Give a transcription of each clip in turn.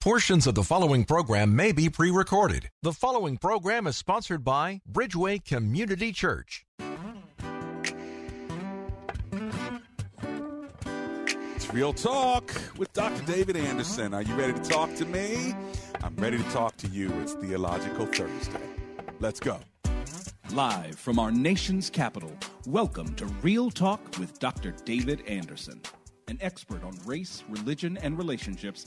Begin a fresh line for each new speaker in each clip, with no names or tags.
Portions of the following program may be pre recorded. The following program is sponsored by Bridgeway Community Church.
It's Real Talk with Dr. David Anderson. Are you ready to talk to me? I'm ready to talk to you. It's Theological Thursday. Let's go.
Live from our nation's capital, welcome to Real Talk with Dr. David Anderson. An expert on race, religion, and relationships,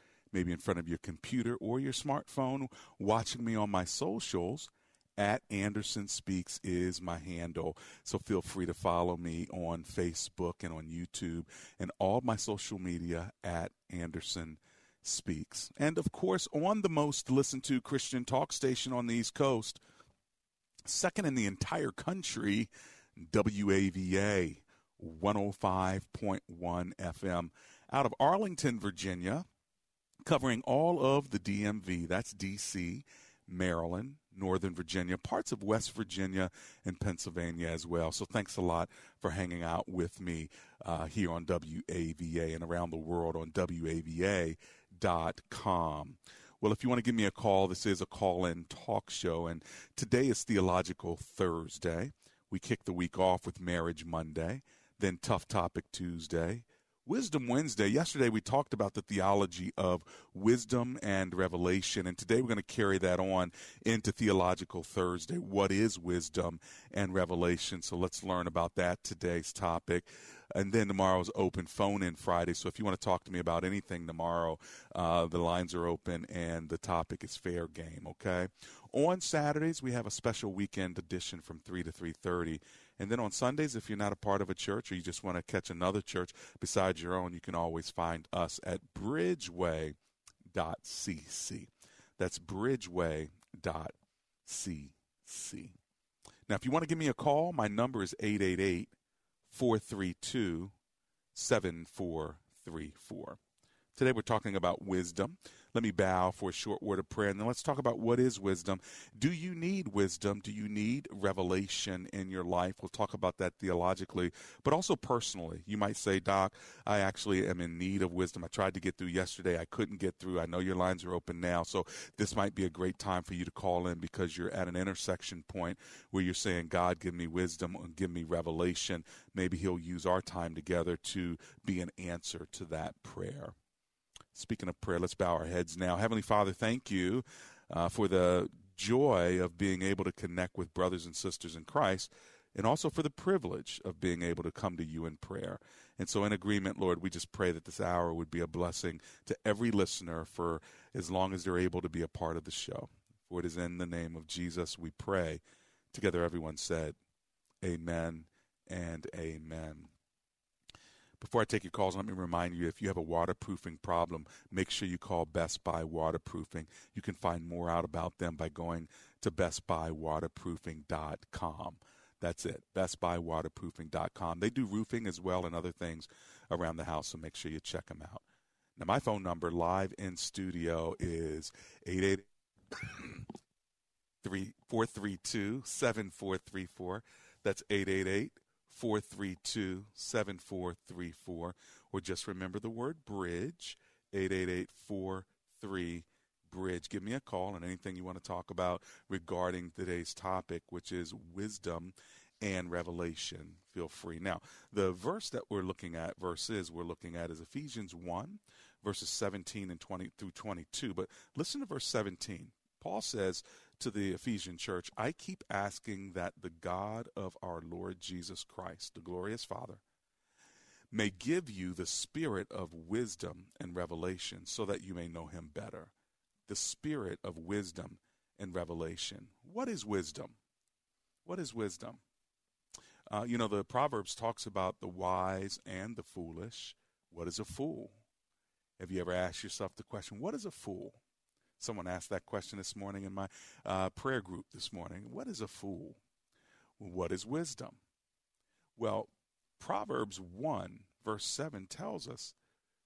maybe in front of your computer or your smartphone, watching me on my socials at Anderson Speaks is my handle. So feel free to follow me on Facebook and on YouTube and all my social media at Anderson Speaks. And of course, on the most listened to Christian talk station on the East Coast, second in the entire country, WAVA 105.1 FM out of Arlington, Virginia, covering all of the DMV. That's DC, Maryland, Northern Virginia, parts of West Virginia, and Pennsylvania as well. So thanks a lot for hanging out with me uh, here on WAVA and around the world on WAVA.com. Well, if you want to give me a call, this is a call in talk show, and today is Theological Thursday. We kick the week off with Marriage Monday, then Tough Topic Tuesday, Wisdom Wednesday. Yesterday we talked about the theology of wisdom and revelation, and today we're going to carry that on into Theological Thursday. What is wisdom and revelation? So let's learn about that today's topic. And then tomorrow's open phone in Friday. So if you want to talk to me about anything tomorrow, uh, the lines are open and the topic is fair game. Okay. On Saturdays we have a special weekend edition from three to three thirty. And then on Sundays, if you're not a part of a church or you just want to catch another church besides your own, you can always find us at bridgeway.cc. That's bridgeway.cc. Now, if you want to give me a call, my number is 888 432 7434. Today we're talking about wisdom. Let me bow for a short word of prayer, and then let's talk about what is wisdom. Do you need wisdom? Do you need revelation in your life? We'll talk about that theologically, but also personally. You might say, Doc, I actually am in need of wisdom. I tried to get through yesterday. I couldn't get through. I know your lines are open now, so this might be a great time for you to call in because you're at an intersection point where you're saying, God, give me wisdom and give me revelation. Maybe He'll use our time together to be an answer to that prayer. Speaking of prayer, let's bow our heads now. Heavenly Father, thank you uh, for the joy of being able to connect with brothers and sisters in Christ and also for the privilege of being able to come to you in prayer. And so, in agreement, Lord, we just pray that this hour would be a blessing to every listener for as long as they're able to be a part of the show. For it is in the name of Jesus we pray. Together, everyone said, Amen and Amen. Before I take your calls, let me remind you if you have a waterproofing problem, make sure you call Best Buy Waterproofing. You can find more out about them by going to bestbuywaterproofing.com. That's it, bestbuywaterproofing.com. They do roofing as well and other things around the house, so make sure you check them out. Now, my phone number live in studio is 888 432 7434. That's 888 432 7434. Or just remember the word bridge, 888 43 Bridge. Give me a call and anything you want to talk about regarding today's topic, which is wisdom and revelation. Feel free. Now, the verse that we're looking at, verses we're looking at, is Ephesians 1, verses 17 and 20 through 22. But listen to verse 17. Paul says to the Ephesian church, I keep asking that the God of our Lord Jesus Christ, the glorious Father, may give you the spirit of wisdom and revelation so that you may know him better. The spirit of wisdom and revelation. What is wisdom? What is wisdom? Uh, you know, the Proverbs talks about the wise and the foolish. What is a fool? Have you ever asked yourself the question, what is a fool? Someone asked that question this morning in my uh, prayer group this morning. What is a fool? What is wisdom? Well, Proverbs 1, verse 7 tells us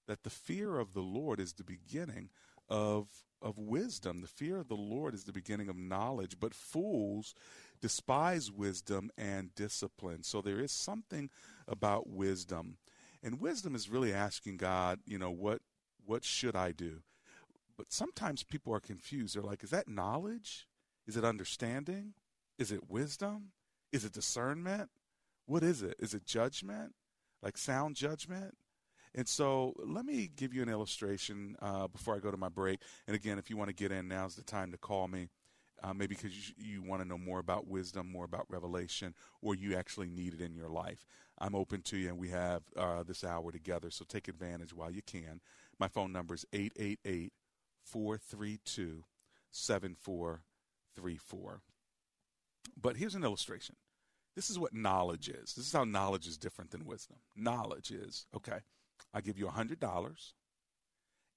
that the fear of the Lord is the beginning of, of wisdom. The fear of the Lord is the beginning of knowledge, but fools despise wisdom and discipline. So there is something about wisdom. And wisdom is really asking God, you know, what what should I do? But sometimes people are confused. They're like, is that knowledge? Is it understanding? Is it wisdom? Is it discernment? What is it? Is it judgment? Like sound judgment? And so let me give you an illustration uh, before I go to my break. And again, if you want to get in, now's the time to call me. Uh, maybe because you, you want to know more about wisdom, more about revelation, or you actually need it in your life. I'm open to you, and we have uh, this hour together, so take advantage while you can. My phone number is 888 432 7434. But here's an illustration. This is what knowledge is. This is how knowledge is different than wisdom. Knowledge is okay, I give you $100,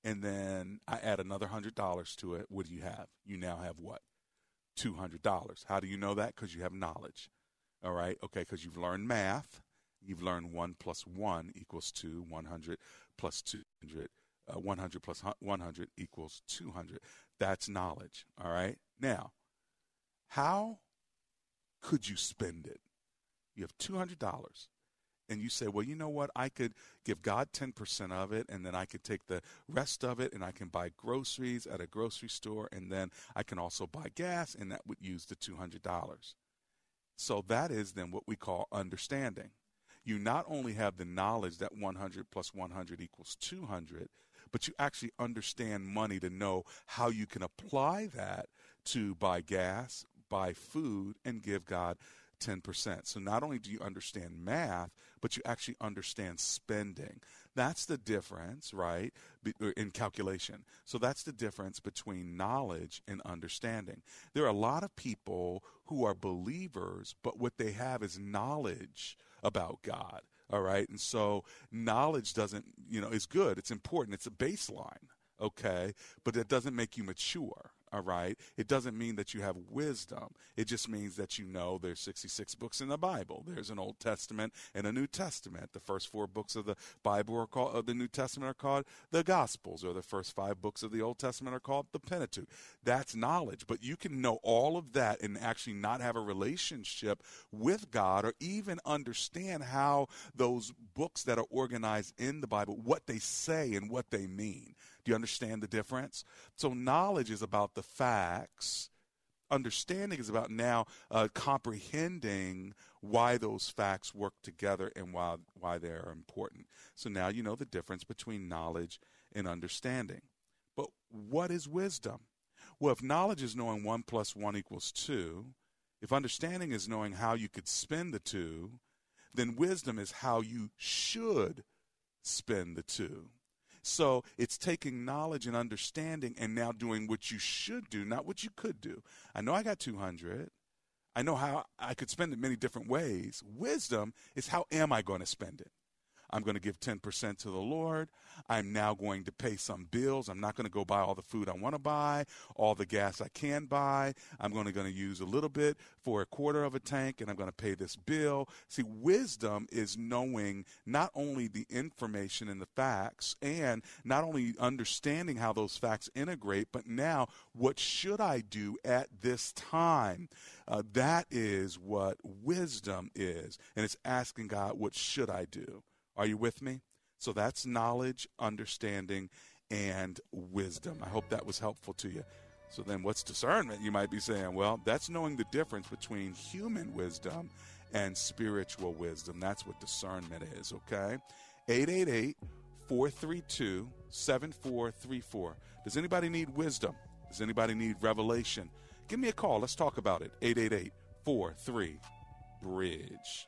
and then I add another $100 to it. What do you have? You now have what? $200. How do you know that? Because you have knowledge. All right, okay, because you've learned math. You've learned 1 plus 1 equals 2, 100 plus 200 uh, 100 plus 100 equals 200. That's knowledge. All right. Now, how could you spend it? You have $200 and you say, well, you know what? I could give God 10% of it, and then I could take the rest of it, and I can buy groceries at a grocery store, and then I can also buy gas, and that would use the $200. So that is then what we call understanding. You not only have the knowledge that 100 plus 100 equals 200, but you actually understand money to know how you can apply that to buy gas, buy food, and give God 10%. So not only do you understand math, but you actually understand spending. That's the difference, right, uh, in calculation. So that's the difference between knowledge and understanding. There are a lot of people who are believers, but what they have is knowledge about God. All right. And so knowledge doesn't, you know, is good. It's important. It's a baseline. Okay. But it doesn't make you mature all right? It doesn't mean that you have wisdom. It just means that you know there's 66 books in the bible. There's an old testament and a new testament. The first four books of the bible are called of the new testament are called the gospels or the first five books of the old testament are called the pentateuch. That's knowledge. But you can know all of that and actually not have a relationship with god or even understand how those books that are organized in the bible what they say and what they mean. Do you understand the difference? So, knowledge is about the facts. Understanding is about now uh, comprehending why those facts work together and why, why they are important. So now you know the difference between knowledge and understanding. But what is wisdom? Well, if knowledge is knowing 1 plus 1 equals 2, if understanding is knowing how you could spend the 2, then wisdom is how you should spend the 2. So it's taking knowledge and understanding and now doing what you should do, not what you could do. I know I got 200. I know how I could spend it many different ways. Wisdom is how am I going to spend it? I'm going to give 10% to the Lord. I'm now going to pay some bills. I'm not going to go buy all the food I want to buy, all the gas I can buy. I'm going to, going to use a little bit for a quarter of a tank and I'm going to pay this bill. See, wisdom is knowing not only the information and the facts and not only understanding how those facts integrate, but now what should I do at this time? Uh, that is what wisdom is. And it's asking God, what should I do? Are you with me? So that's knowledge, understanding, and wisdom. I hope that was helpful to you. So then, what's discernment? You might be saying, well, that's knowing the difference between human wisdom and spiritual wisdom. That's what discernment is, okay? 888 432 7434. Does anybody need wisdom? Does anybody need revelation? Give me a call. Let's talk about it. 888 43 Bridge.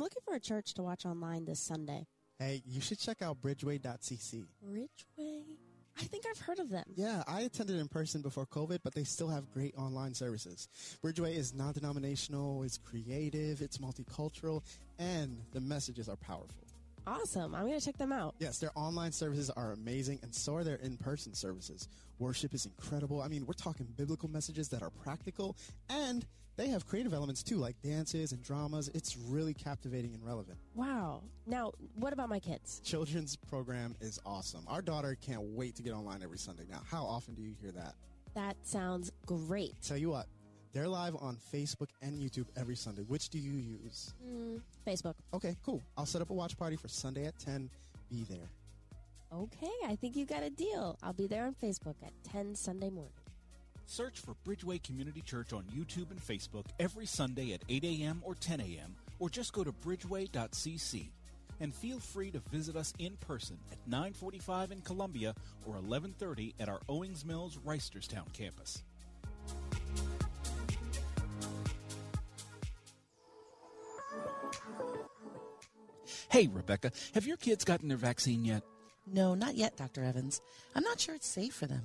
I'm looking for a church to watch online this Sunday.
Hey, you should check out bridgeway.cc.
Bridgeway? I think I've heard of them.
Yeah, I attended in person before COVID, but they still have great online services. Bridgeway is non denominational, it's creative, it's multicultural, and the messages are powerful.
Awesome. I'm going to check them out.
Yes, their online services are amazing, and so are their in person services. Worship is incredible. I mean, we're talking biblical messages that are practical and they have creative elements too, like dances and dramas. It's really captivating and relevant.
Wow. Now, what about my kids?
Children's program is awesome. Our daughter can't wait to get online every Sunday. Now, how often do you hear that?
That sounds great.
Tell you what, they're live on Facebook and YouTube every Sunday. Which do you use?
Mm, Facebook.
Okay, cool. I'll set up a watch party for Sunday at 10. Be there.
Okay, I think you got a deal. I'll be there on Facebook at 10 Sunday morning.
Search for Bridgeway Community Church on YouTube and Facebook every Sunday at 8 a.m. or 10 a.m., or just go to bridgeway.cc. And feel free to visit us in person at 945 in Columbia or 1130 at our Owings Mills Reisterstown campus. Hey, Rebecca, have your kids gotten their vaccine yet?
No, not yet, Dr. Evans. I'm not sure it's safe for them.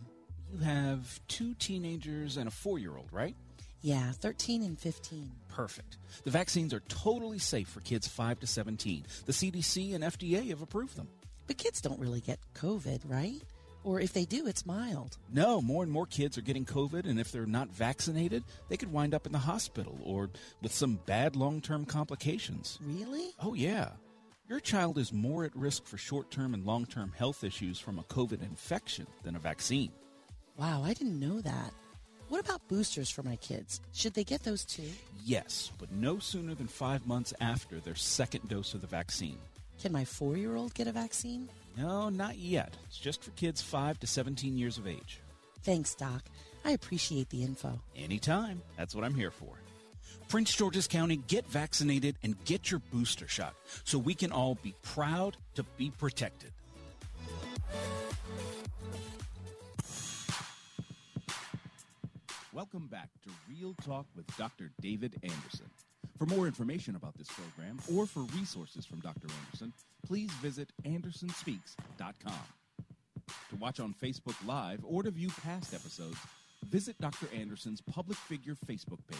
You have two teenagers and a four year old, right?
Yeah, 13 and 15.
Perfect. The vaccines are totally safe for kids 5 to 17. The CDC and FDA have approved them.
But kids don't really get COVID, right? Or if they do, it's mild.
No, more and more kids are getting COVID, and if they're not vaccinated, they could wind up in the hospital or with some bad long term complications.
Really?
Oh, yeah. Your child is more at risk for short term and long term health issues from a COVID infection than a vaccine.
Wow, I didn't know that. What about boosters for my kids? Should they get those too?
Yes, but no sooner than five months after their second dose of the vaccine.
Can my four year old get a vaccine?
No, not yet. It's just for kids 5 to 17 years of age.
Thanks, Doc. I appreciate the info.
Anytime. That's what I'm here for. Prince George's County, get vaccinated and get your booster shot so we can all be proud to be protected. Welcome back to Real Talk with Dr. David Anderson. For more information about this program or for resources from Dr. Anderson, please visit AndersonSpeaks.com. To watch on Facebook Live or to view past episodes, visit Dr. Anderson's public figure Facebook page.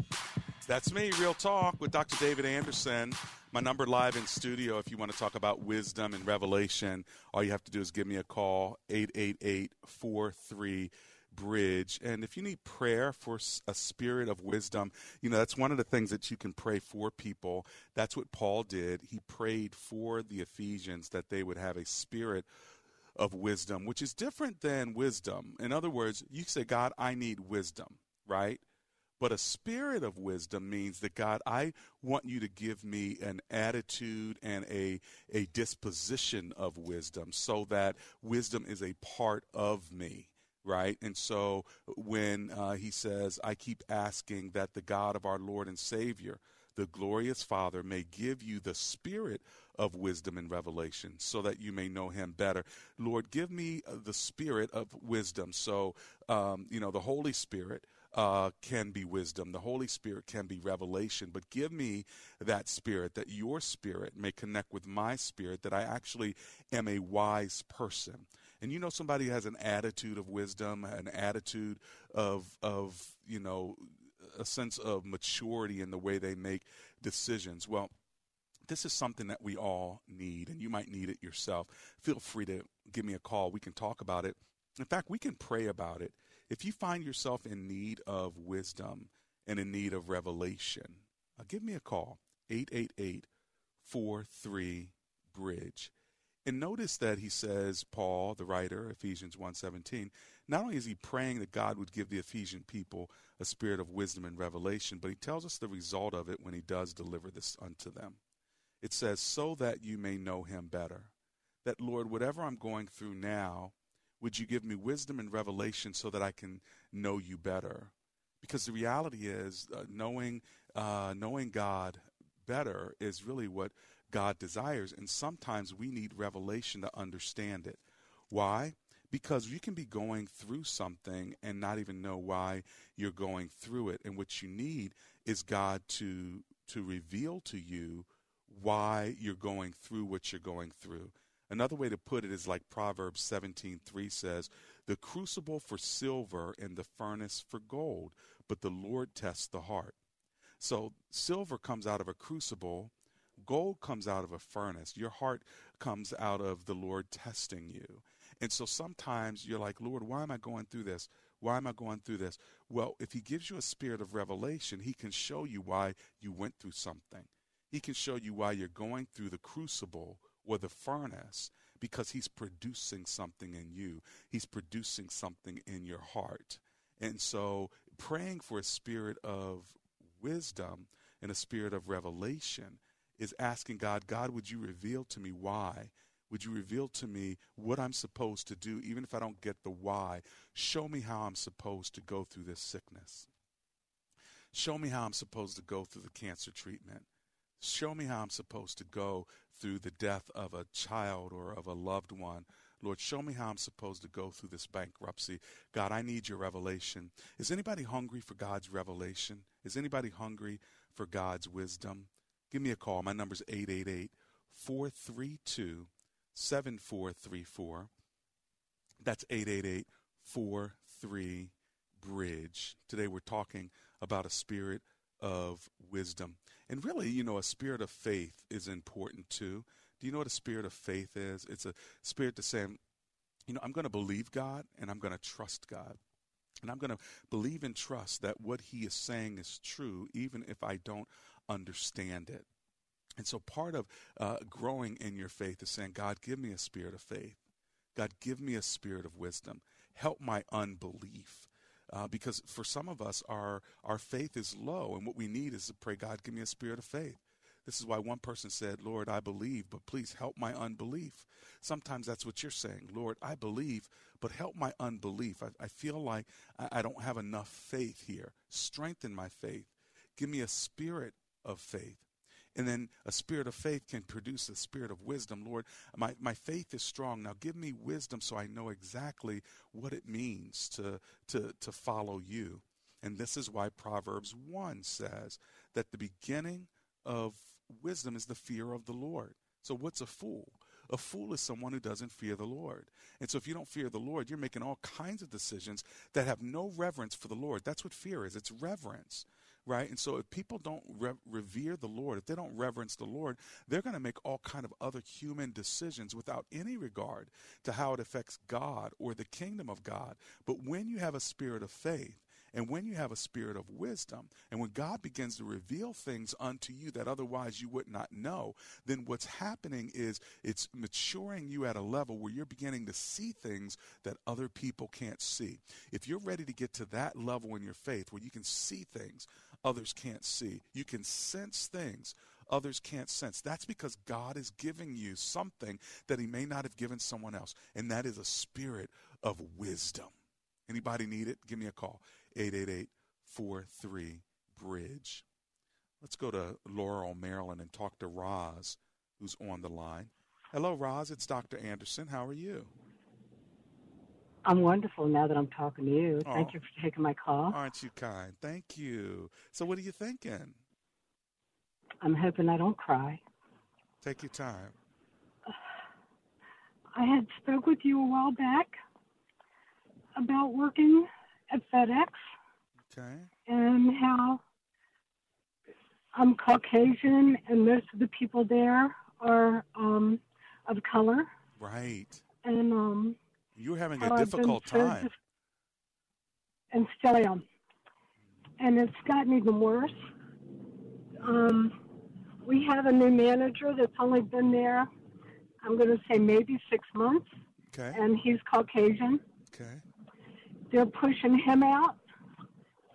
That's me, Real Talk with Dr. David Anderson. My number live in studio if you want to talk about wisdom and revelation. All you have to do is give me a call, 888 43 bridge. And if you need prayer for a spirit of wisdom, you know, that's one of the things that you can pray for people. That's what Paul did. He prayed for the Ephesians that they would have a spirit of wisdom, which is different than wisdom. In other words, you say, God, I need wisdom, right? But a spirit of wisdom means that God, I want you to give me an attitude and a, a disposition of wisdom so that wisdom is a part of me right? And so when uh, he says, I keep asking that the God of our Lord and Savior, the glorious Father may give you the spirit of wisdom and revelation so that you may know him better. Lord, give me uh, the spirit of wisdom. So, um, you know, the Holy Spirit uh, can be wisdom. The Holy Spirit can be revelation. But give me that spirit, that your spirit may connect with my spirit, that I actually am a wise person. And you know, somebody has an attitude of wisdom, an attitude of, of you know, a sense of maturity in the way they make decisions. Well, this is something that we all need, and you might need it yourself. Feel free to give me a call. We can talk about it. In fact, we can pray about it. If you find yourself in need of wisdom and in need of revelation, uh, give me a call 888 43 Bridge. And notice that he says, Paul, the writer, Ephesians 1.17, not only is he praying that God would give the Ephesian people a spirit of wisdom and revelation, but he tells us the result of it when he does deliver this unto them. It says, so that you may know him better. That, Lord, whatever I'm going through now, would you give me wisdom and revelation so that I can know you better? Because the reality is, uh, knowing uh, knowing God better is really what God desires, and sometimes we need revelation to understand it. Why? Because you can be going through something and not even know why you're going through it, and what you need is God to to reveal to you why you're going through what you're going through. Another way to put it is like Proverbs 17:3 says, "The crucible for silver and the furnace for gold, but the Lord tests the heart." So silver comes out of a crucible, gold comes out of a furnace. Your heart comes out of the Lord testing you. And so sometimes you're like, "Lord, why am I going through this? Why am I going through this?" Well, if he gives you a spirit of revelation, he can show you why you went through something. He can show you why you're going through the crucible or the furnace because he's producing something in you. He's producing something in your heart. And so praying for a spirit of wisdom and a spirit of revelation is asking God, God, would you reveal to me why? Would you reveal to me what I'm supposed to do, even if I don't get the why? Show me how I'm supposed to go through this sickness. Show me how I'm supposed to go through the cancer treatment. Show me how I'm supposed to go through the death of a child or of a loved one. Lord, show me how I'm supposed to go through this bankruptcy. God, I need your revelation. Is anybody hungry for God's revelation? Is anybody hungry for God's wisdom? Give me a call. My number is 888 432 7434. That's 888 43 Bridge. Today we're talking about a spirit of wisdom. And really, you know, a spirit of faith is important too. Do you know what a spirit of faith is? It's a spirit to say, you know, I'm going to believe God and I'm going to trust God. And I'm going to believe and trust that what he is saying is true, even if I don't understand it. And so part of uh, growing in your faith is saying, God, give me a spirit of faith. God, give me a spirit of wisdom. Help my unbelief. Uh, because for some of us, our, our faith is low, and what we need is to pray, God, give me a spirit of faith. This is why one person said, Lord, I believe, but please help my unbelief. Sometimes that's what you're saying. Lord, I believe, but help my unbelief. I, I feel like I, I don't have enough faith here. Strengthen my faith. Give me a spirit of faith. And then a spirit of faith can produce a spirit of wisdom. Lord, my, my faith is strong. Now give me wisdom so I know exactly what it means to, to, to follow you. And this is why Proverbs 1 says that the beginning of wisdom is the fear of the Lord. So, what's a fool? A fool is someone who doesn't fear the Lord. And so, if you don't fear the Lord, you're making all kinds of decisions that have no reverence for the Lord. That's what fear is it's reverence right? And so if people don't re- revere the Lord, if they don't reverence the Lord, they're going to make all kind of other human decisions without any regard to how it affects God or the kingdom of God. But when you have a spirit of faith, and when you have a spirit of wisdom, and when God begins to reveal things unto you that otherwise you would not know, then what's happening is it's maturing you at a level where you're beginning to see things that other people can't see. If you're ready to get to that level in your faith where you can see things others can't see. You can sense things others can't sense. That's because God is giving you something that he may not have given someone else, and that is a spirit of wisdom. Anybody need it? Give me a call. 888 43 Bridge. Let's go to Laurel, Maryland, and talk to Roz, who's on the line. Hello, Roz. It's Dr. Anderson. How are you?
I'm wonderful now that I'm talking to you.
Oh.
Thank you for taking my call.
Aren't you kind? Thank you. So, what are you thinking?
I'm hoping I don't cry.
Take your time.
I had spoke with you a while back about working at FedEx
Okay.
and how I'm Caucasian and most of the people there are um, of color.
Right.
And um,
You're having
a
a
I've been
difficult time.
and still am. And it's gotten even worse. Um, we have a new manager that's only been there, I'm going to say maybe six months,
Okay.
and he's Caucasian.
Okay.
They're pushing him out,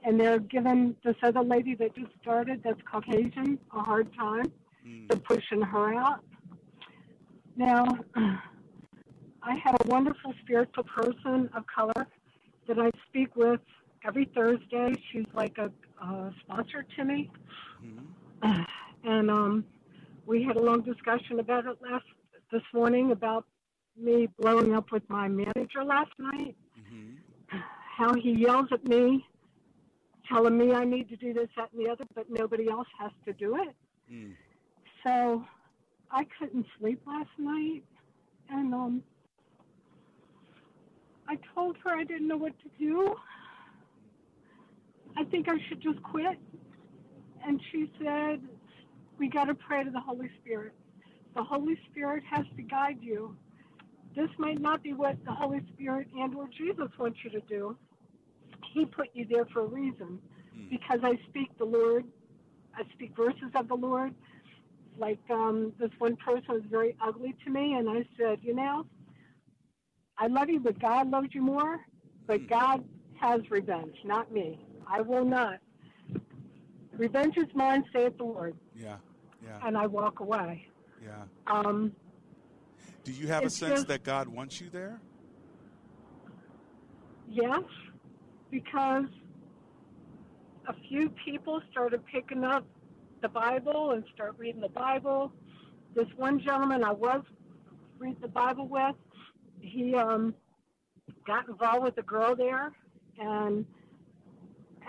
and they're giving this other lady that just started, that's Caucasian, a hard time. They're pushing her out. Now, I have a wonderful spiritual person of color that I speak with every Thursday. She's like a, a sponsor to me. And um, we had a long discussion about it last this morning about me blowing up with my manager last night. How he yells at me, telling me I need to do this, that, and the other, but nobody else has to do it. So I couldn't sleep last night, and um, I told her I didn't know what to do. I think I should just quit. And she said, We got to pray to the Holy Spirit. The Holy Spirit has to guide you. This might not be what the Holy Spirit and or Jesus wants you to do. He put you there for a reason. Because I speak the Lord, I speak verses of the Lord. Like um, this one person was very ugly to me, and I said, You know, I love you, but God loves you more. But God has revenge, not me. I will not. Revenge is mine, saith the Lord.
Yeah. Yeah.
And I walk away.
Yeah.
Um,
Do you have a sense
just-
that God wants you there?
yes, because a few people started picking up the Bible and start reading the Bible. This one gentleman I was reading the Bible with, he um, got involved with a girl there, and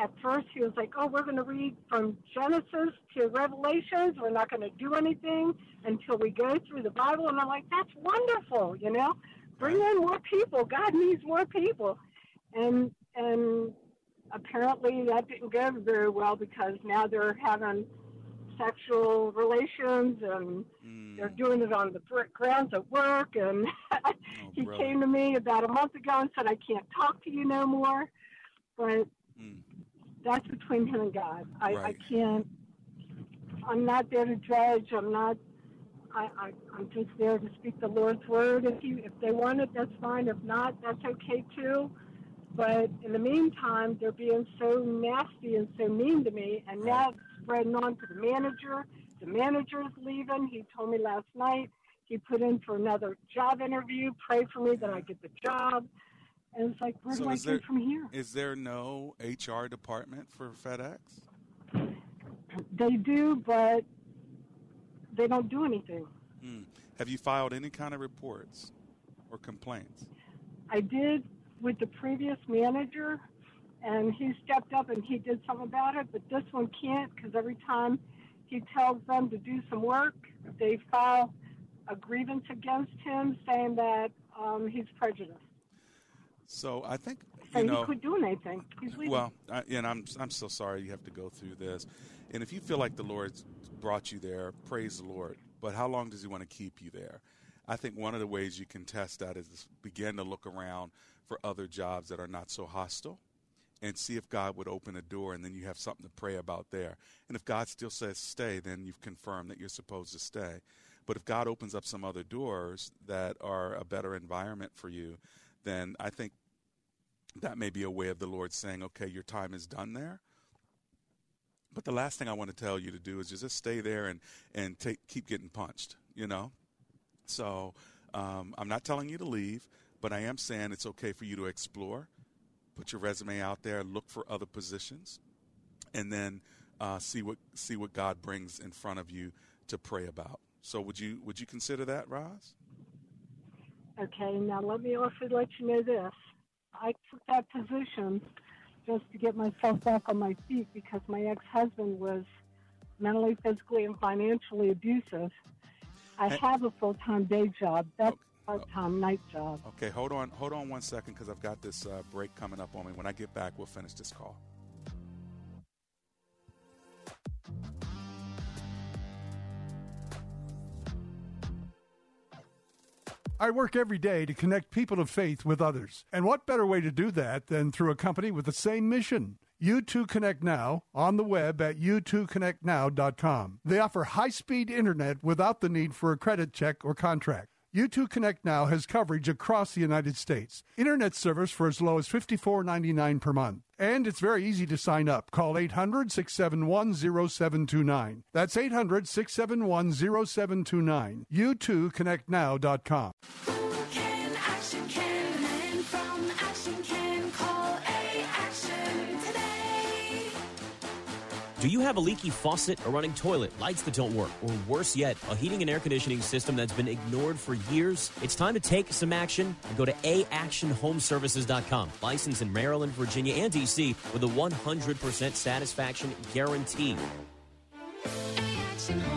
at first he was like, "Oh, we're going to read from Genesis to Revelations. We're not going to do anything until we go through the Bible." And I'm like, "That's wonderful, you know. Bring in more people. God needs more people." And and apparently that didn't go very well because now they're having sexual relations and hmm. they're doing it on the grounds at work. And oh, he
brother.
came to me about a month ago and said, "I can't talk to you no more." But hmm. that's between him and God. I, I can't. I'm not there to judge. I'm not. I, I, I'm just there to speak the Lord's word. If you, if they want it, that's fine. If not, that's okay too. But in the meantime, they're being so nasty and so mean to me, and now spreading on to the manager. The manager is leaving. He told me last night he put in for another job interview. Pray for me that I get the job. And it's like, where do I go
there
from here?
is there no HR department for FedEx?
They do, but they don't do anything.
Hmm. Have you filed any kind of reports or complaints?
I did with the previous manager, and he stepped up and he did something about it, but this one can't because every time he tells them to do some work, they file a grievance against him saying that um, he's prejudiced.
So I think you
he
know.
quit doing anything. He's leaving.
Well, I, and I'm I'm so sorry you have to go through this. And if you feel like the Lord's brought you there, praise the Lord. But how long does He want to keep you there? I think one of the ways you can test that is begin to look around for other jobs that are not so hostile and see if God would open a door and then you have something to pray about there. And if God still says stay, then you've confirmed that you're supposed to stay. But if God opens up some other doors that are a better environment for you, then I think that may be a way of the Lord saying, okay, your time is done there. But the last thing I want to tell you to do is just stay there and, and take, keep getting punched, you know? So um, I'm not telling you to leave, but I am saying it's okay for you to explore, put your resume out there, look for other positions, and then uh, see what see what God brings in front of you to pray about. So would you would you consider that, Roz?
Okay, now let me also let you know this. I took that position just to get myself back on my feet because my ex-husband was mentally, physically, and financially abusive. I have a full-time day job. That's part-time night job.
Okay, hold on, hold on one second because I've got this uh, break coming up on me. When I get back, we'll finish this call.
I work every day to connect people of faith with others. And what better way to do that than through a company with the same mission? U2 Connect Now on the web at u2connectnow.com. They offer high speed internet without the need for a credit check or contract. U2 Connect Now has coverage across the United States. Internet service for as low as $54.99 per month. And it's very easy to sign up. Call 800 671 0729. That's 800 671 0729. U2ConnectNow.com.
Do you have a leaky faucet, a running toilet, lights that don't work, or worse yet, a heating and air conditioning system that's been ignored for years? It's time to take some action and go to aactionhomeservices.com. Licensed in Maryland, Virginia, and DC with a 100% satisfaction guarantee.
Actionhomeservices.com.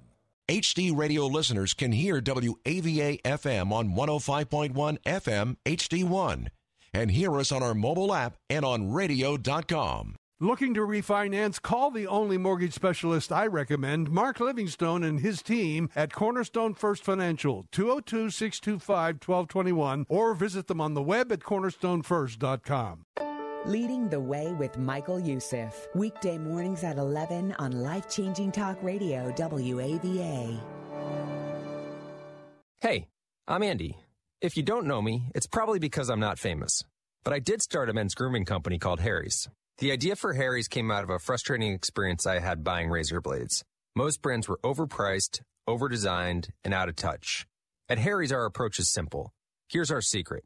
HD radio listeners can hear WAVA FM on 105.1 FM HD1 and hear us on our mobile app and on radio.com.
Looking to refinance? Call the only mortgage specialist I recommend, Mark Livingstone and his team at Cornerstone First Financial, 202 625 1221, or visit them on the web at cornerstonefirst.com.
Leading the Way with Michael Youssef. Weekday mornings at 11 on Life Changing Talk Radio, WAVA.
Hey, I'm Andy. If you don't know me, it's probably because I'm not famous. But I did start a men's grooming company called Harry's. The idea for Harry's came out of a frustrating experience I had buying razor blades. Most brands were overpriced, overdesigned, and out of touch. At Harry's, our approach is simple. Here's our secret.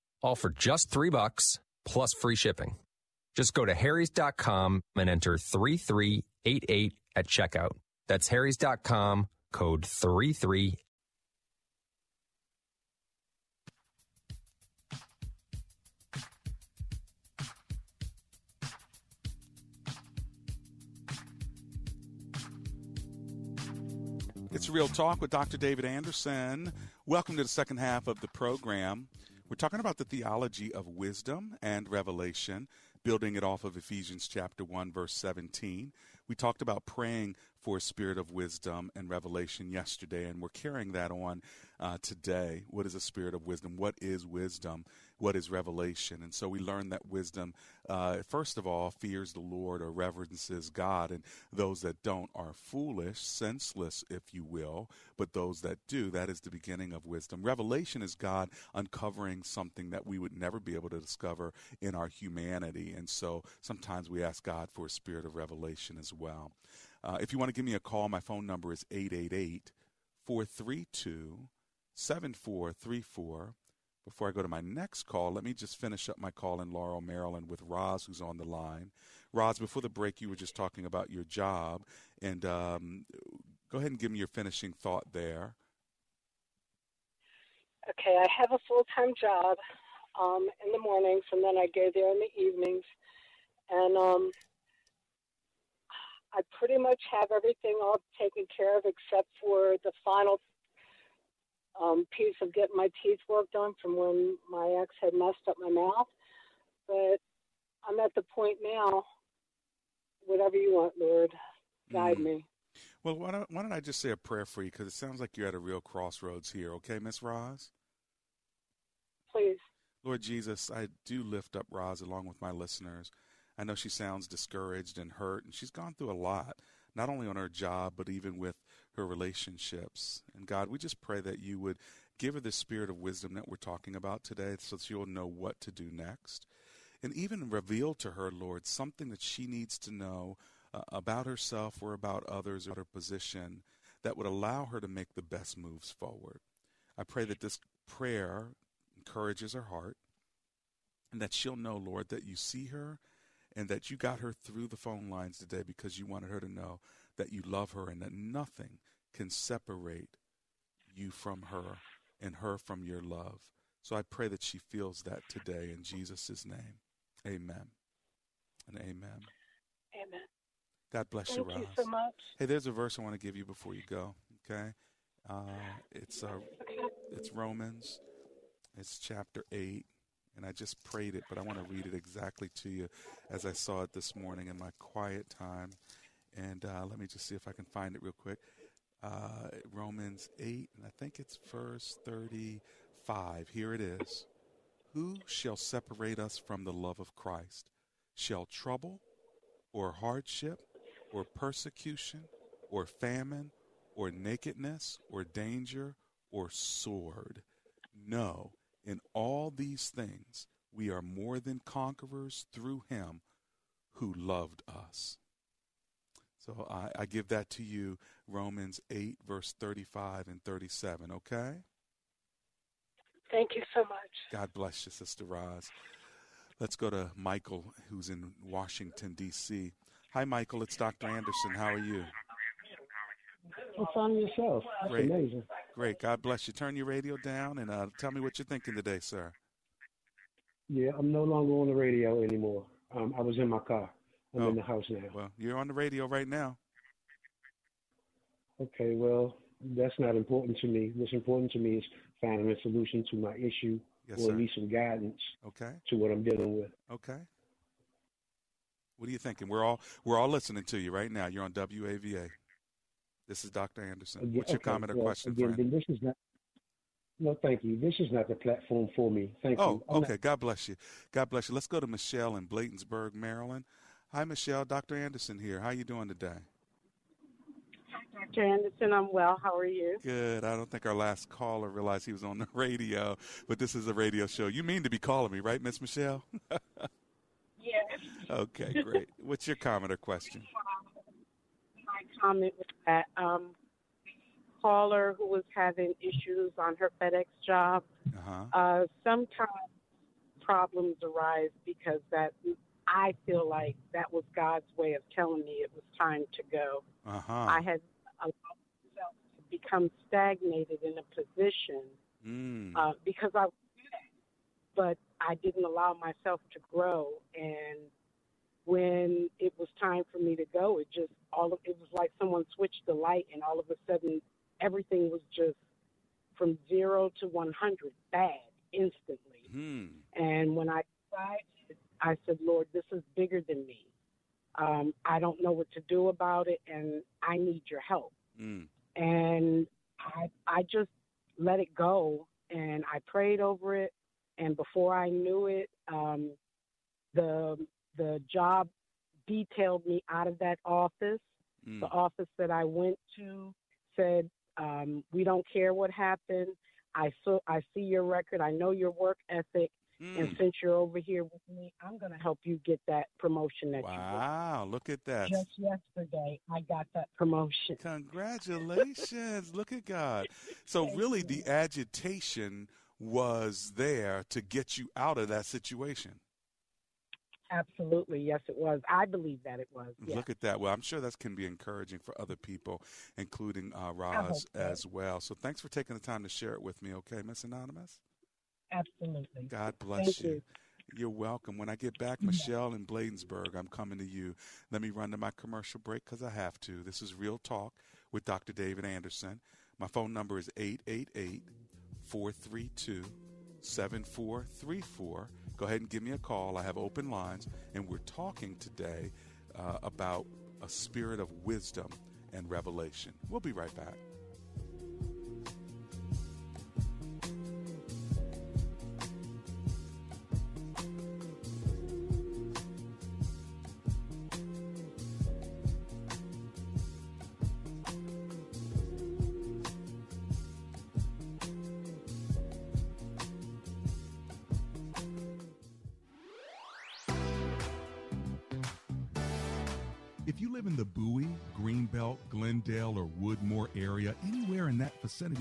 all for just three bucks plus free shipping. Just go to harrys.com and enter 3388 at checkout. That's harrys.com, code 33
It's Real Talk with Dr. David Anderson. Welcome to the second half of the program. We're talking about the theology of wisdom and revelation, building it off of Ephesians chapter 1 verse 17. We talked about praying for a spirit of wisdom and revelation yesterday, and we're carrying that on uh, today. What is a spirit of wisdom? What is wisdom? What is revelation? And so we learn that wisdom, uh, first of all, fears the Lord or reverences God, and those that don't are foolish, senseless, if you will, but those that do, that is the beginning of wisdom. Revelation is God uncovering something that we would never be able to discover in our humanity, and so sometimes we ask God for a spirit of revelation as well. Uh, if you want to give me a call, my phone number is 888 432 7434. Before I go to my next call, let me just finish up my call in Laurel, Maryland with Roz, who's on the line. Roz, before the break, you were just talking about your job, and um, go ahead and give me your finishing thought there.
Okay, I have a full time job um, in the mornings, and then I go there in the evenings. And um, I pretty much have everything all taken care of except for the final um, piece of getting my teeth worked on from when my ex had messed up my mouth. But I'm at the point now. Whatever you want, Lord, guide
Mm.
me.
Well, why don't, why don't I just say a prayer for you? Because it sounds like you're at a real crossroads here, okay, Miss Roz?
Please.
Lord Jesus, I do lift up Roz along with my listeners. I know she sounds discouraged and hurt, and she's gone through a lot, not only on her job, but even with her relationships. And God, we just pray that you would give her the spirit of wisdom that we're talking about today so that she'll know what to do next. And even reveal to her, Lord, something that she needs to know uh, about herself or about others or her position that would allow her to make the best moves forward. I pray that this prayer encourages her heart and that she'll know, Lord, that you see her and that you got her through the phone lines today because you wanted her to know that you love her and that nothing can separate you from her and her from your love. So I pray that she feels that today in Jesus' name. Amen. And amen.
Amen.
God bless
Thank
you,
you so much.
Hey, there's a verse I want to give you before you go. Okay, uh, it's uh, it's Romans. It's chapter eight, and I just prayed it, but I want to read it exactly to you as I saw it this morning in my quiet time. And uh, let me just see if I can find it real quick. Uh, Romans eight, and I think it's verse thirty-five. Here it is. Who shall separate us from the love of Christ? Shall trouble, or hardship, or persecution, or famine, or nakedness, or danger, or sword. No, in all these things we are more than conquerors through him who loved us. So I, I give that to you, Romans 8, verse 35 and 37, okay?
Thank you so much.
God bless you, Sister Roz. Let's go to Michael, who's in Washington, D.C. Hi, Michael. It's Dr. Anderson. How are you?
What's on yourself? That's
Great.
amazing.
Great. God bless you. Turn your radio down and uh, tell me what you're thinking today, sir.
Yeah, I'm no longer on the radio anymore. Um, I was in my car. I'm
Oh.
in the house now.
Well, you're on the radio right now.
Okay, well, that's not important to me. What's important to me is finding a solution to my issue,
Yes,
or
sir.
at least some guidance
Okay.
to what I'm dealing with.
Okay. What are you thinking? We're all we're all listening to you right now. You're on WAVA. This is Dr. Anderson.
Again-
What's your
okay,
comment or
well,
question,
again,
friend?
this is not. No, thank you. This is not the platform for me. Thank
Oh,
you. Not-
okay. God bless you. God bless you. Let's go to Michelle in Bladensburg, Maryland. Hi, Michelle. Dr. Anderson here. How are you doing today?
Dr. Anderson, I'm well. How are you?
Good. I don't think our last caller realized he was on the radio, but this is a radio show. You mean to be calling me, right, Miss Michelle?
Yes.
okay, great. What's your comment or question?
My comment was that um, caller who was having issues on her FedEx job.
Uh-huh.
Uh, sometimes problems arise because that I feel like that was God's way of telling me it was time to go.
Uh-huh.
I had allowed myself to become stagnated in a position
Mm.
uh, because I was good but I didn't allow myself to grow. And when it was time for me to go, it just all of it was like someone switched the light, and all of a sudden everything was just from zero to one hundred bad instantly.
Hmm.
And when I decided, I said, Lord, this is bigger than me. Um, I don't know what to do about it, and I need your help
Mm.
and I I just let it go and I prayed over it and before I knew it um the the job detailed me out of that office
Mm.
the office that I went to said um we don't care what happened I saw I see your record I know your work ethic and
Mm.
since you're over here with me I'm going to help you get that promotion that you want
Wow, look at that.
just yesterday I got that promotion
Congratulations. Look at God. So really the agitation was there to get you out of that situation.
Absolutely, yes, it was. I believe that it was. Yes.
Look at that. Well, I'm sure that's can be encouraging for other people, including uh, Roz as well. So thanks for taking the time to share it with me, okay, Miss Anonymous?
Absolutely.
God bless
Thank
you.
you.
You're welcome. When I get back, Michelle in Bladensburg, I'm coming to you. Let me run to my commercial break because I have to. This is Real Talk with Dr. David Anderson. My phone number is 888 432 7434. Go ahead and give me a call. I have open lines, and we're talking today uh, about a spirit of wisdom and revelation. We'll be right back.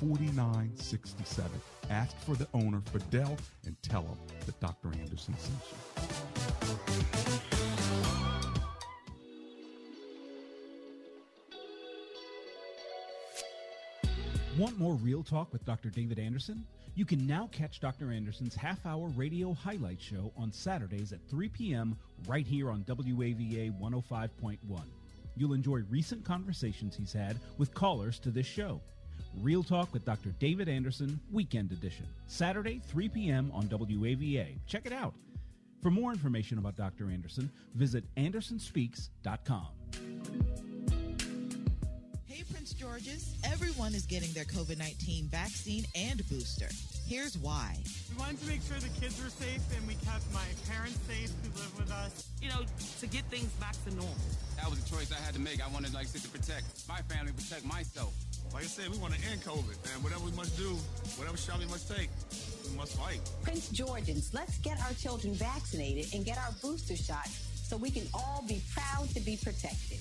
4967. Ask for the owner, Fidel, and tell him that Dr. Anderson sent you.
Want more real talk with Dr. David Anderson? You can now catch Dr. Anderson's half hour radio highlight show on Saturdays at 3 p.m. right here on WAVA 105.1. You'll enjoy recent conversations he's had with callers to this show. Real Talk with Dr. David Anderson, Weekend Edition. Saturday, 3 p.m. on WAVA. Check it out. For more information about Dr. Anderson, visit andersonspeaks.com.
Hey, Prince George's. Everyone is getting their COVID 19 vaccine and booster. Here's why.
We wanted to make sure the kids were safe and we kept my parents safe who live with us.
You know, to get things back to normal.
That was a choice I had to make. I wanted, like I said, to protect my family, protect myself.
Like I said, we want to end COVID, and whatever we must do, whatever shot we must take, we must fight.
Prince Georgians, let's get our children vaccinated and get our booster shots so we can all be proud to be protected.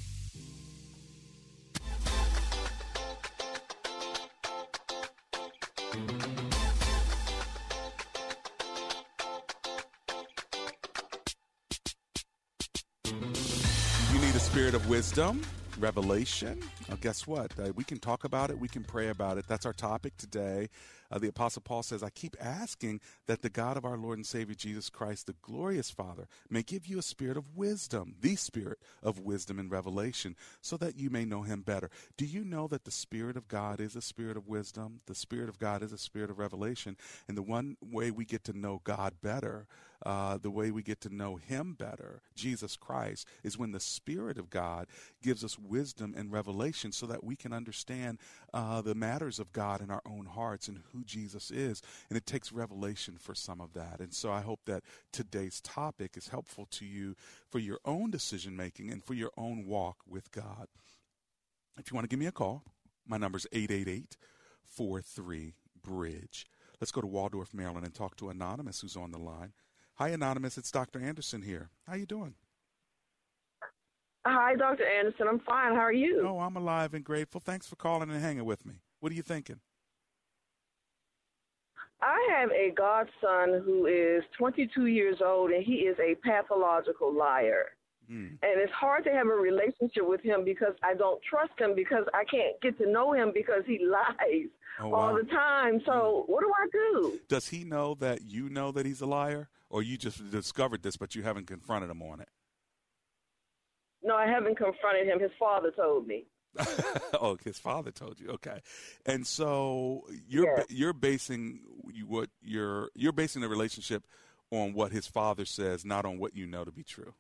You need a spirit of wisdom, revelation. Guess what? Uh, we can talk about it. We can pray about it. That's our topic today. Uh, the Apostle Paul says, I keep asking that the God of our Lord and Savior Jesus Christ, the glorious Father, may give you a spirit of wisdom, the spirit of wisdom and revelation, so that you may know him better. Do you know that the Spirit of God is a spirit of wisdom? The Spirit of God is a spirit of revelation. And the one way we get to know God better, uh, the way we get to know him better, Jesus Christ, is when the Spirit of God gives us wisdom and revelation so that we can understand uh, the matters of God in our own hearts and who Jesus is. And it takes revelation for some of that. And so I hope that today's topic is helpful to you for your own decision making and for your own walk with God. If you want to give me a call, my number is 888 43 Bridge. Let's go to Waldorf, Maryland, and talk to Anonymous, who's on the line. Hi, Anonymous. It's Dr. Anderson here. How you doing?
Hi, Dr. Anderson. I'm fine. How are you?
Oh, I'm alive and grateful. Thanks for calling and hanging with me. What are you thinking?
I have a godson who is 22 years old, and he is a pathological liar.
Hmm.
And it's hard to have a relationship with him because I don't trust him because I can't get to know him because he lies
Oh,
all the time. So what do I do?
Does he know that you know that he's a liar, or you just discovered this but you haven't confronted him on it?
No, I haven't confronted him. His father told me.
oh, his father told you. Okay, and so you're you're basing you, what you're you're basing the relationship on what his father says, not on what you know to be true.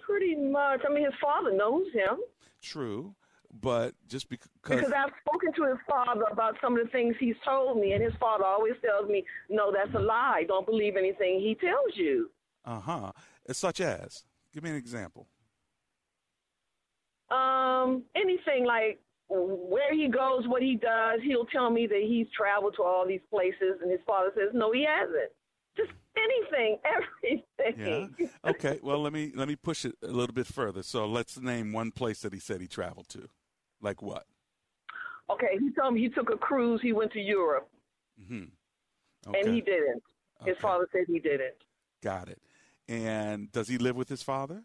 Pretty much. I mean, his father knows him.
True, but just because
Because I've spoken to his father about some of the things he's told me, and his father always tells me, "No, that's a lie. Don't believe anything he tells you."
uh huh, such as give me an example.
Um, anything like where he goes, what he does, he'll tell me that he's traveled to all these places, and his father says, "No, he hasn't." Just anything, everything. Yeah.
Okay. Well, let me let me push it a little bit further. So let's name one place that he said he traveled to. Like what?
Okay, he told me he took a cruise. He went to Europe,
hmm Okay.
and he didn't. His
Okay.
father said he didn't.
Got it. And does he live with his father?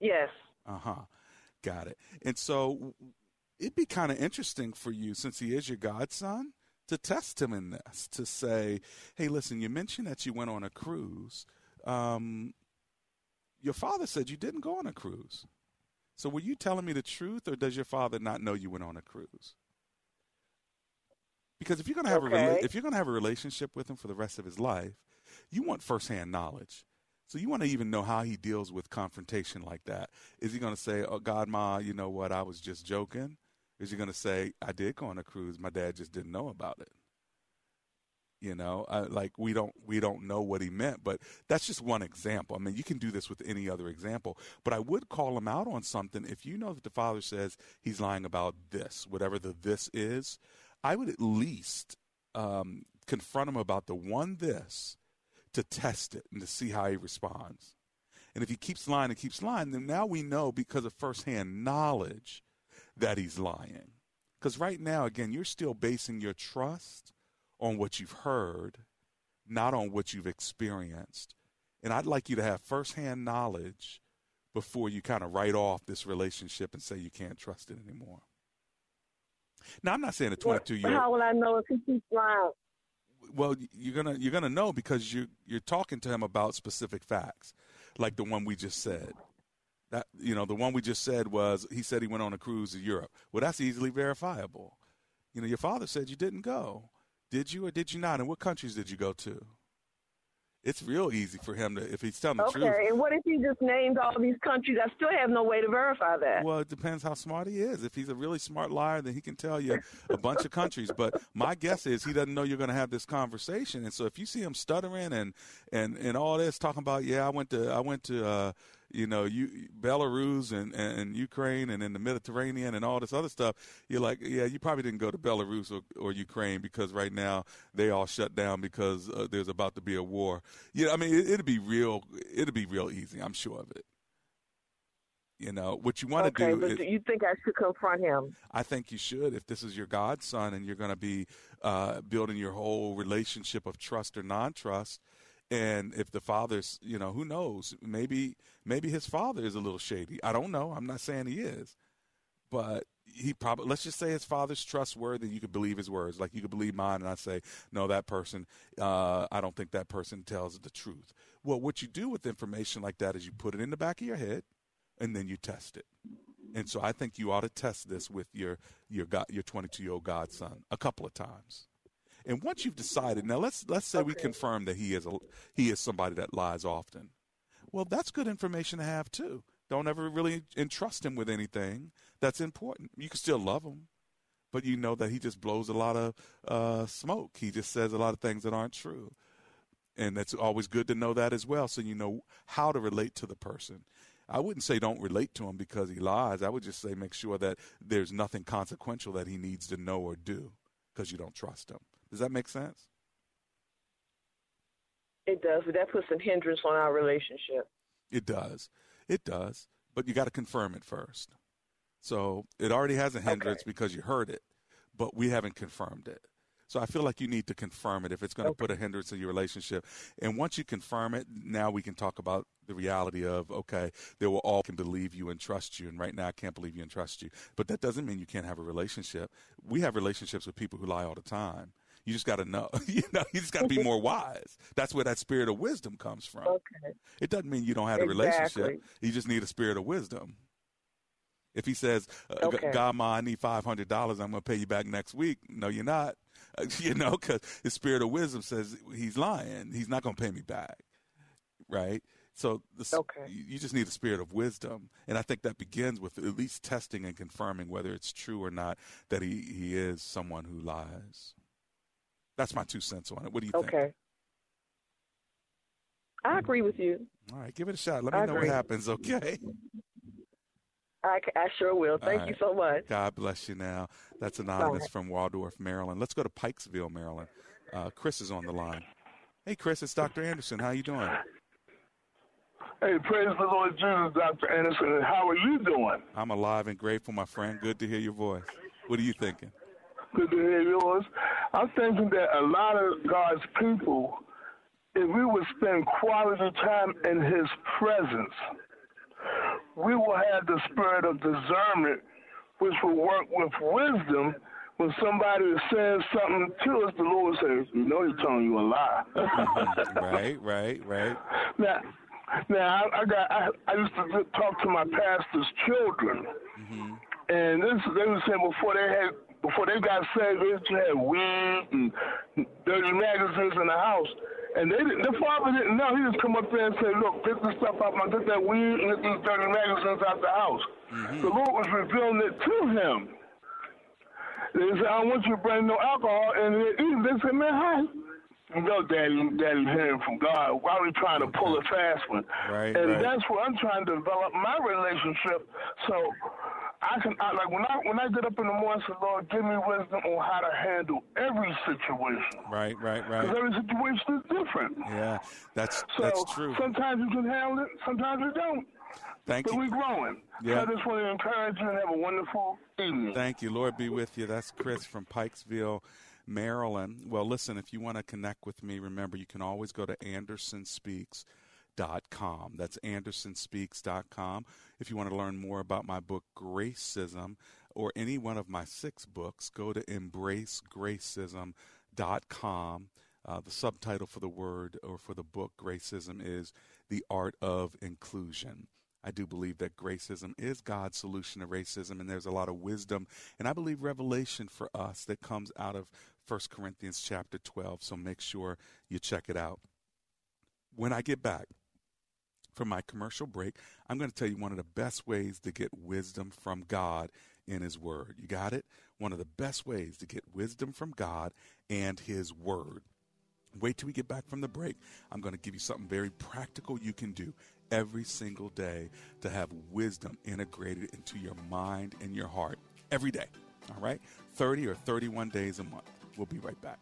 Yes.
Uh huh. Got it. And so it'd be kind of interesting for you, since he is your godson, to test him in this, to say, hey, listen, you mentioned that you went on a cruise. Um, your father said you didn't go on a cruise. So were you telling me the truth, or does your father not know you went on a cruise? Because if you're gonna have a rela- if you're gonna have a relationship with him for the rest of his life, you want firsthand knowledge. So you want to even know how he deals with confrontation like that. Is he going to say, "Oh God, ma, you know what? I was just joking"? Is he going to say, "I did go on a cruise. My dad just didn't know about it"? You know, uh, like we don't we don't know what he meant, but that's just one example. I mean, you can do this with any other example. But I would call him out on something if you know that the father says he's lying about this, whatever the this is. I would at least um, confront him about the one this to test it and to see how he responds. And if he keeps lying and keeps lying, then now we know because of firsthand knowledge that he's lying. Because right now, again, you're still basing your trust on what you've heard, not on what you've experienced. And I'd like you to have firsthand knowledge before you kind of write off this relationship and say you can't trust it anymore. Now, I'm not saying a 22 year
How will I know if he keeps lying?
Well you're gonna you're gonna know because you're you're talking to him about specific facts like the one we just said. That you know the one we just said was he said he went on a cruise to europe. Well that's easily verifiable. You know your father said you didn't go. Did you or did you not? And what countries did you go to it's real easy for him to if he's telling the
Okay,
truth
and what if he just named all these countries? I still have no way to verify that.
Well, it depends how smart he is. If he's a really smart liar, then he can tell you a bunch of countries. But my guess is he doesn't know you're going to have this conversation. And so if you see him stuttering and and and all this talking about, yeah, I went to I went to uh, you know you Belarus and, and Ukraine and in the Mediterranean and all this other stuff, you're like, yeah, you probably didn't go to Belarus or, or Ukraine because right now they all shut down because uh, there's about to be a war. Yeah, I mean it, it'd be real. It'd be real easy. I'm sure of it. You know what you want to
okay,
do.
but
is,
do you think I should confront him?
I think you should. If this is your godson and you're going to be uh, building your whole relationship of trust or non-trust, and if the father's, you know, who knows? Maybe maybe his father is a little shady. I don't know. I'm not saying he is, but he probably. Let's just say his father's trustworthy. You could believe his words. Like you could believe mine, and I say, no, that person. Uh, I don't think that person tells the truth. Well, what you do with information like that is you put it in the back of your head, and then you test it. And so I think you ought to test this with your your god, your 22 year old godson a couple of times. And once you've decided, now let's let's say we confirm that he is a he is somebody that lies often. Well, that's good information to have too. Don't ever really entrust him with anything that's important. You can still love him, but you know that he just blows a lot of uh, smoke. He just says a lot of things that aren't true. And it's always good to know that as well, so you know how to relate to the person. I wouldn't say don't relate to him because he lies. I would just say make sure that there's nothing consequential that he needs to know or do because you don't trust him. Does that make sense?
It does, but that puts a hindrance on our relationship.
It does. It does. But you got to confirm it first. So it already has a hindrance because you heard it, but we haven't confirmed it. So I feel like you need to confirm it if it's going to put a hindrance in your relationship. And once you confirm it, now we can talk about the reality of okay, they will all can believe you and trust you. And right now, I can't believe you and trust you. But that doesn't mean you can't have a relationship. We have relationships with people who lie all the time. You just got to know. you know, you just got to be more wise. That's where that spirit of wisdom comes from.
Okay.
It doesn't mean you don't have a relationship. You just need a spirit of wisdom. If he says, uh,
Okay.
"God, ma, I need five hundred dollars. I'm going to pay you back next week," no, you're not. you know, because the spirit of wisdom says he's lying. He's not going to pay me back, right? So the,
Okay.
you you just need a spirit of wisdom, and I think that begins with at least testing and confirming whether it's true or not that he he is someone who lies. That's my two cents on it. What do you think?
Okay. I agree with you.
All right, give it a shot. Let me
I
know what happens. Okay.
I, I sure will. Thank
All
you so much.
God bless you now. That's anonymous
Bye.
from Waldorf, Maryland. Let's go to Pikesville, Maryland. Uh, Chris is on the line. Hey, Chris, it's Dr. Anderson. How you doing?
Hey, praise the Lord Jesus, Dr. Anderson. How are you doing?
I'm alive and grateful, my friend. Good to hear your voice. What are you thinking?
Good to hear yours. I'm thinking that a lot of God's people, if we would spend quality time in His presence, we will have the spirit of discernment, which will work with wisdom. When somebody says something to us, the Lord says, "You know, He's telling you a lie."
right, right, right.
Now, now I, I got. I, I used to talk to my pastor's children, mm-hmm. and this they were saying before they had before they got saved, they used to have weed and dirty magazines in the house. And they didn't, the father didn't know. He just come up there and say, "Look, get this stuff out, my get that weed and get these dirty magazines out the house." Mm-hmm. The Lord was revealing it to him. They said, "I don't want you to bring no alcohol," in and they, they said, "Man, hi." No, Daddy, Daddy hearing from God. Why are we trying to pull a fast one?
Right,
and
right.
that's where I'm trying to develop my relationship. So I can, I, like, when I when I get up in the morning, I say, Lord, give me wisdom on how to handle every situation.
Right, right, right.
Because every situation is different.
Yeah, that's
So
that's true.
sometimes you can handle it, sometimes you don't.
Thank
but
you.
we're growing.
Yeah.
So I just want to encourage you and have a wonderful evening.
Thank you. Lord be with you. That's Chris from Pikesville, Maryland. Well, listen, if you want to connect with me, remember you can always go to andersonspeaks.com. That's andersonspeaks.com. If you want to learn more about my book, Gracism, or any one of my six books, go to embracegracism.com. Uh, the subtitle for the word or for the book, Gracism, is The Art of Inclusion. I do believe that gracism is God's solution to racism, and there's a lot of wisdom and I believe revelation for us that comes out of 1 Corinthians chapter 12. So make sure you check it out. When I get back from my commercial break, I'm going to tell you one of the best ways to get wisdom from God in His Word. You got it? One of the best ways to get wisdom from God and His Word. Wait till we get back from the break. I'm going to give you something very practical you can do every single day to have wisdom integrated into your mind and your heart every day. All right? 30 or 31 days a month. We'll be right back.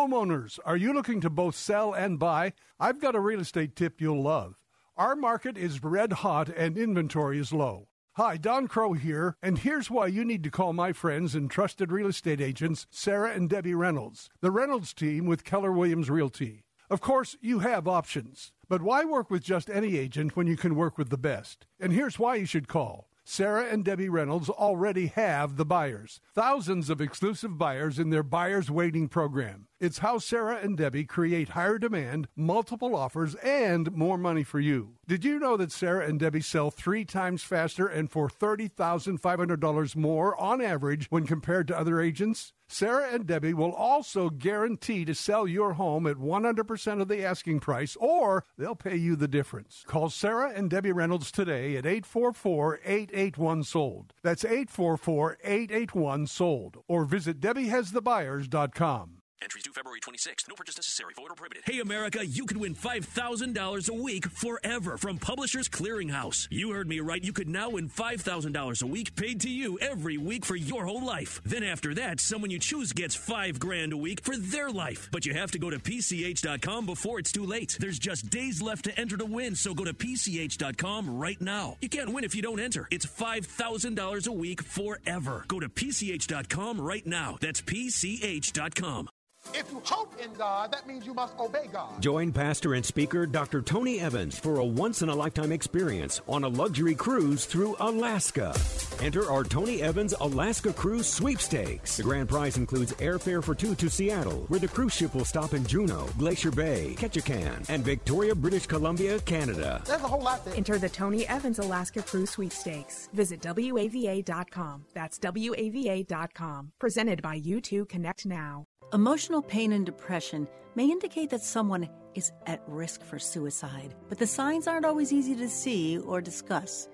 Homeowners, are you looking to both sell and buy? I've got a real estate tip you'll love. Our market is red hot and inventory is low. Hi, Don Crow here, and here's why you need to call my friends and trusted real estate agents, Sarah and Debbie Reynolds, the Reynolds team with Keller Williams Realty. Of course, you have options, but why work with just any agent when you can work with the best? And here's why you should call. Sarah and Debbie Reynolds already have the buyers. Thousands of exclusive buyers in their buyers waiting program. It's how Sarah and Debbie create higher demand, multiple offers, and more money for you. Did you know that Sarah and Debbie sell three times faster and for $30,500 more on average when compared to other agents? Sarah and Debbie will also guarantee to sell your home at 100% of the asking price, or they'll pay you the difference. Call Sarah and Debbie Reynolds today at 844 881 Sold. That's 844 881 Sold. Or visit DebbieHasTheBuyers.com.
Entries due February 26th. No purchase necessary. Void or prohibited. Hey, America, you could win $5,000 a week forever from Publishers Clearinghouse. You heard me right. You could now win $5,000 a week paid to you every week for your whole life. Then after that, someone you choose gets five grand a week for their life. But you have to go to PCH.com before it's too late. There's just days left to enter to win, so go to PCH.com right now. You can't win if you don't enter. It's $5,000 a week forever. Go to PCH.com right now. That's PCH.com.
If you hope in God, that means you must obey God.
Join pastor and speaker Dr. Tony Evans for a once in a lifetime experience on a luxury cruise through Alaska. Enter our Tony Evans Alaska Cruise Sweepstakes. The grand prize includes airfare for two to Seattle, where the cruise ship will stop in Juneau, Glacier Bay, Ketchikan, and Victoria, British Columbia, Canada.
There's a whole lot there.
Enter the Tony Evans Alaska Cruise Sweepstakes. Visit WAVA.com. That's WAVA.com. Presented by U2 Connect Now.
Emotional pain and depression may indicate that someone is at risk for suicide, but the signs aren't always easy to see or discuss.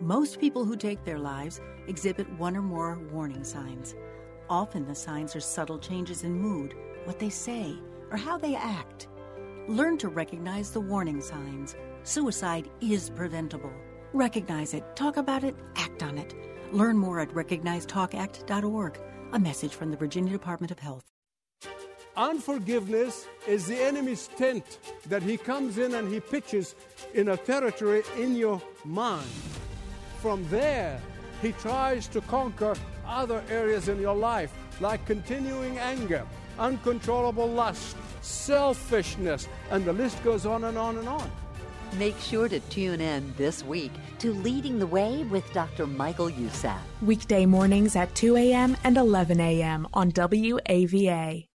Most people who take their lives exhibit one or more warning signs. Often the signs are subtle changes in mood, what they say, or how they act. Learn to recognize the warning signs. Suicide is preventable. Recognize it, talk about it, act on it. Learn more at recognizetalkact.org. A message from the Virginia Department of Health.
Unforgiveness is the enemy's tent that he comes in and he pitches in a territory in your mind. From there, he tries to conquer other areas in your life, like continuing anger, uncontrollable lust, selfishness, and the list goes on and on and on.
Make sure to tune in this week to Leading the Way with Dr. Michael Youssef.
Weekday mornings at 2 a.m. and 11 a.m. on WAVA.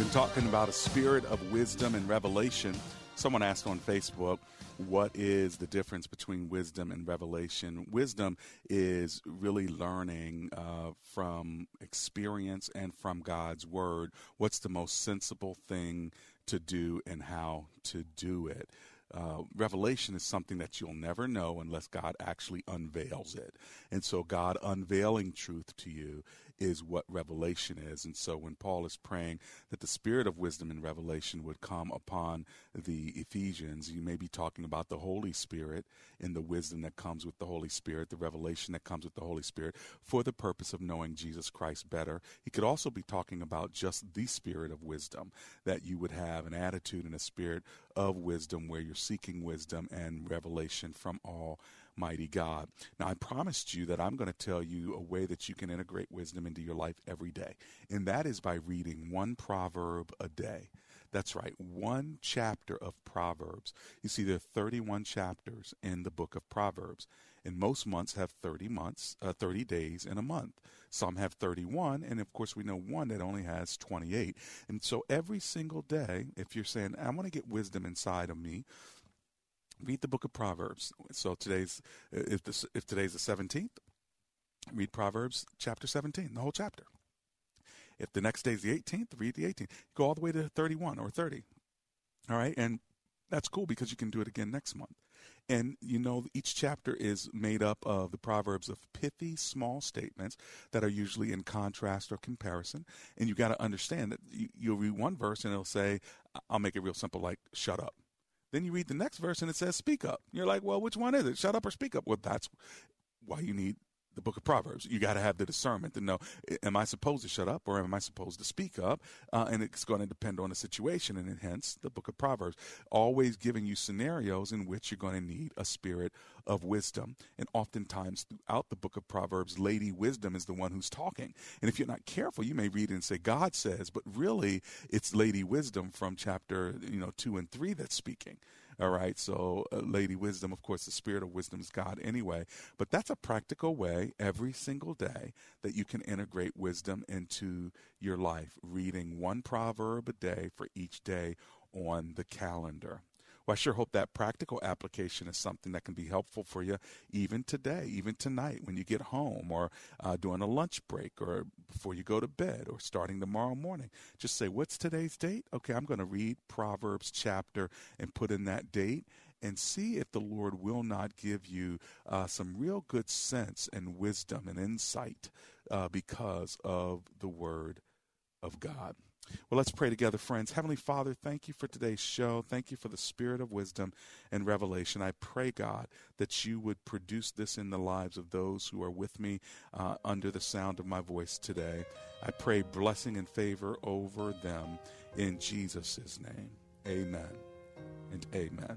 Been talking about a spirit of wisdom and revelation. Someone asked on Facebook, what is the difference between wisdom and revelation? Wisdom is really learning uh, from experience and from God's word what's the most sensible thing to do and how to do it. Uh, revelation is something that you'll never know unless God actually unveils it. And so, God unveiling truth to you is what revelation is. And so when Paul is praying that the spirit of wisdom and revelation would come upon the Ephesians, you may be talking about the Holy Spirit and the wisdom that comes with the Holy Spirit, the revelation that comes with the Holy Spirit for the purpose of knowing Jesus Christ better. He could also be talking about just the spirit of wisdom, that you would have an attitude and a spirit of wisdom where you're seeking wisdom and revelation from all mighty God. Now, I promised you that I'm going to tell you a way that you can integrate wisdom into your life every day, and that is by reading one proverb a day. That's right, one chapter of Proverbs. You see, there are 31 chapters in the book of Proverbs, and most months have 30 months, uh, 30 days in a month. Some have 31, and of course, we know one that only has 28. And so, every single day, if you're saying, I want to get wisdom inside of me, read the book of Proverbs. So today's uh, if this if today's the seventeenth, read Proverbs chapter seventeen, the whole chapter. If the next day is the eighteenth, read the eighteenth. Go all the way to thirty-one or thirty. All right, and that's cool because you can do it again next month. And you know, each chapter is made up of the proverbs of pithy, small statements that are usually in contrast or comparison. And you got to understand that you, you'll read one verse and it'll say, "I'll make it real simple, like shut up." Then you read the next verse and it says, speak up. You're like, well, which one is it? Shut up or speak up? Well, that's why you need the book of Proverbs. You got to have the discernment to know: Am I supposed to shut up or am I supposed to speak up? Uh, and it's going to depend on the situation, and hence the book of Proverbs, always giving you scenarios in which you're going to need a spirit of wisdom. And oftentimes throughout the book of Proverbs, Lady Wisdom is the one who's talking. And if you're not careful, you may read and say God says, but really it's Lady Wisdom from chapter you know two and three that's speaking. All right. So, uh, Lady Wisdom, of course, the spirit of wisdom is God anyway. But that's a practical way every single day that you can integrate wisdom into your life, reading one proverb a day for each day on the calendar. Well, I sure hope that practical application is something that can be helpful for you even today, even tonight when you get home, or uh, during a lunch break, or before you go to bed, or starting tomorrow morning. Just say, What's today's date? Okay, I'm going to read Proverbs chapter and put in that date and see if the Lord will not give you uh, some real good sense and wisdom and insight uh, because of the Word of God. Well, let's pray together, friends. Heavenly Father, thank you for today's show. Thank you for the spirit of wisdom and revelation. I pray, God, that you would produce this in the lives of those who are with me uh, under the sound of my voice today. I pray blessing and favor over them in Jesus' name. Amen and amen.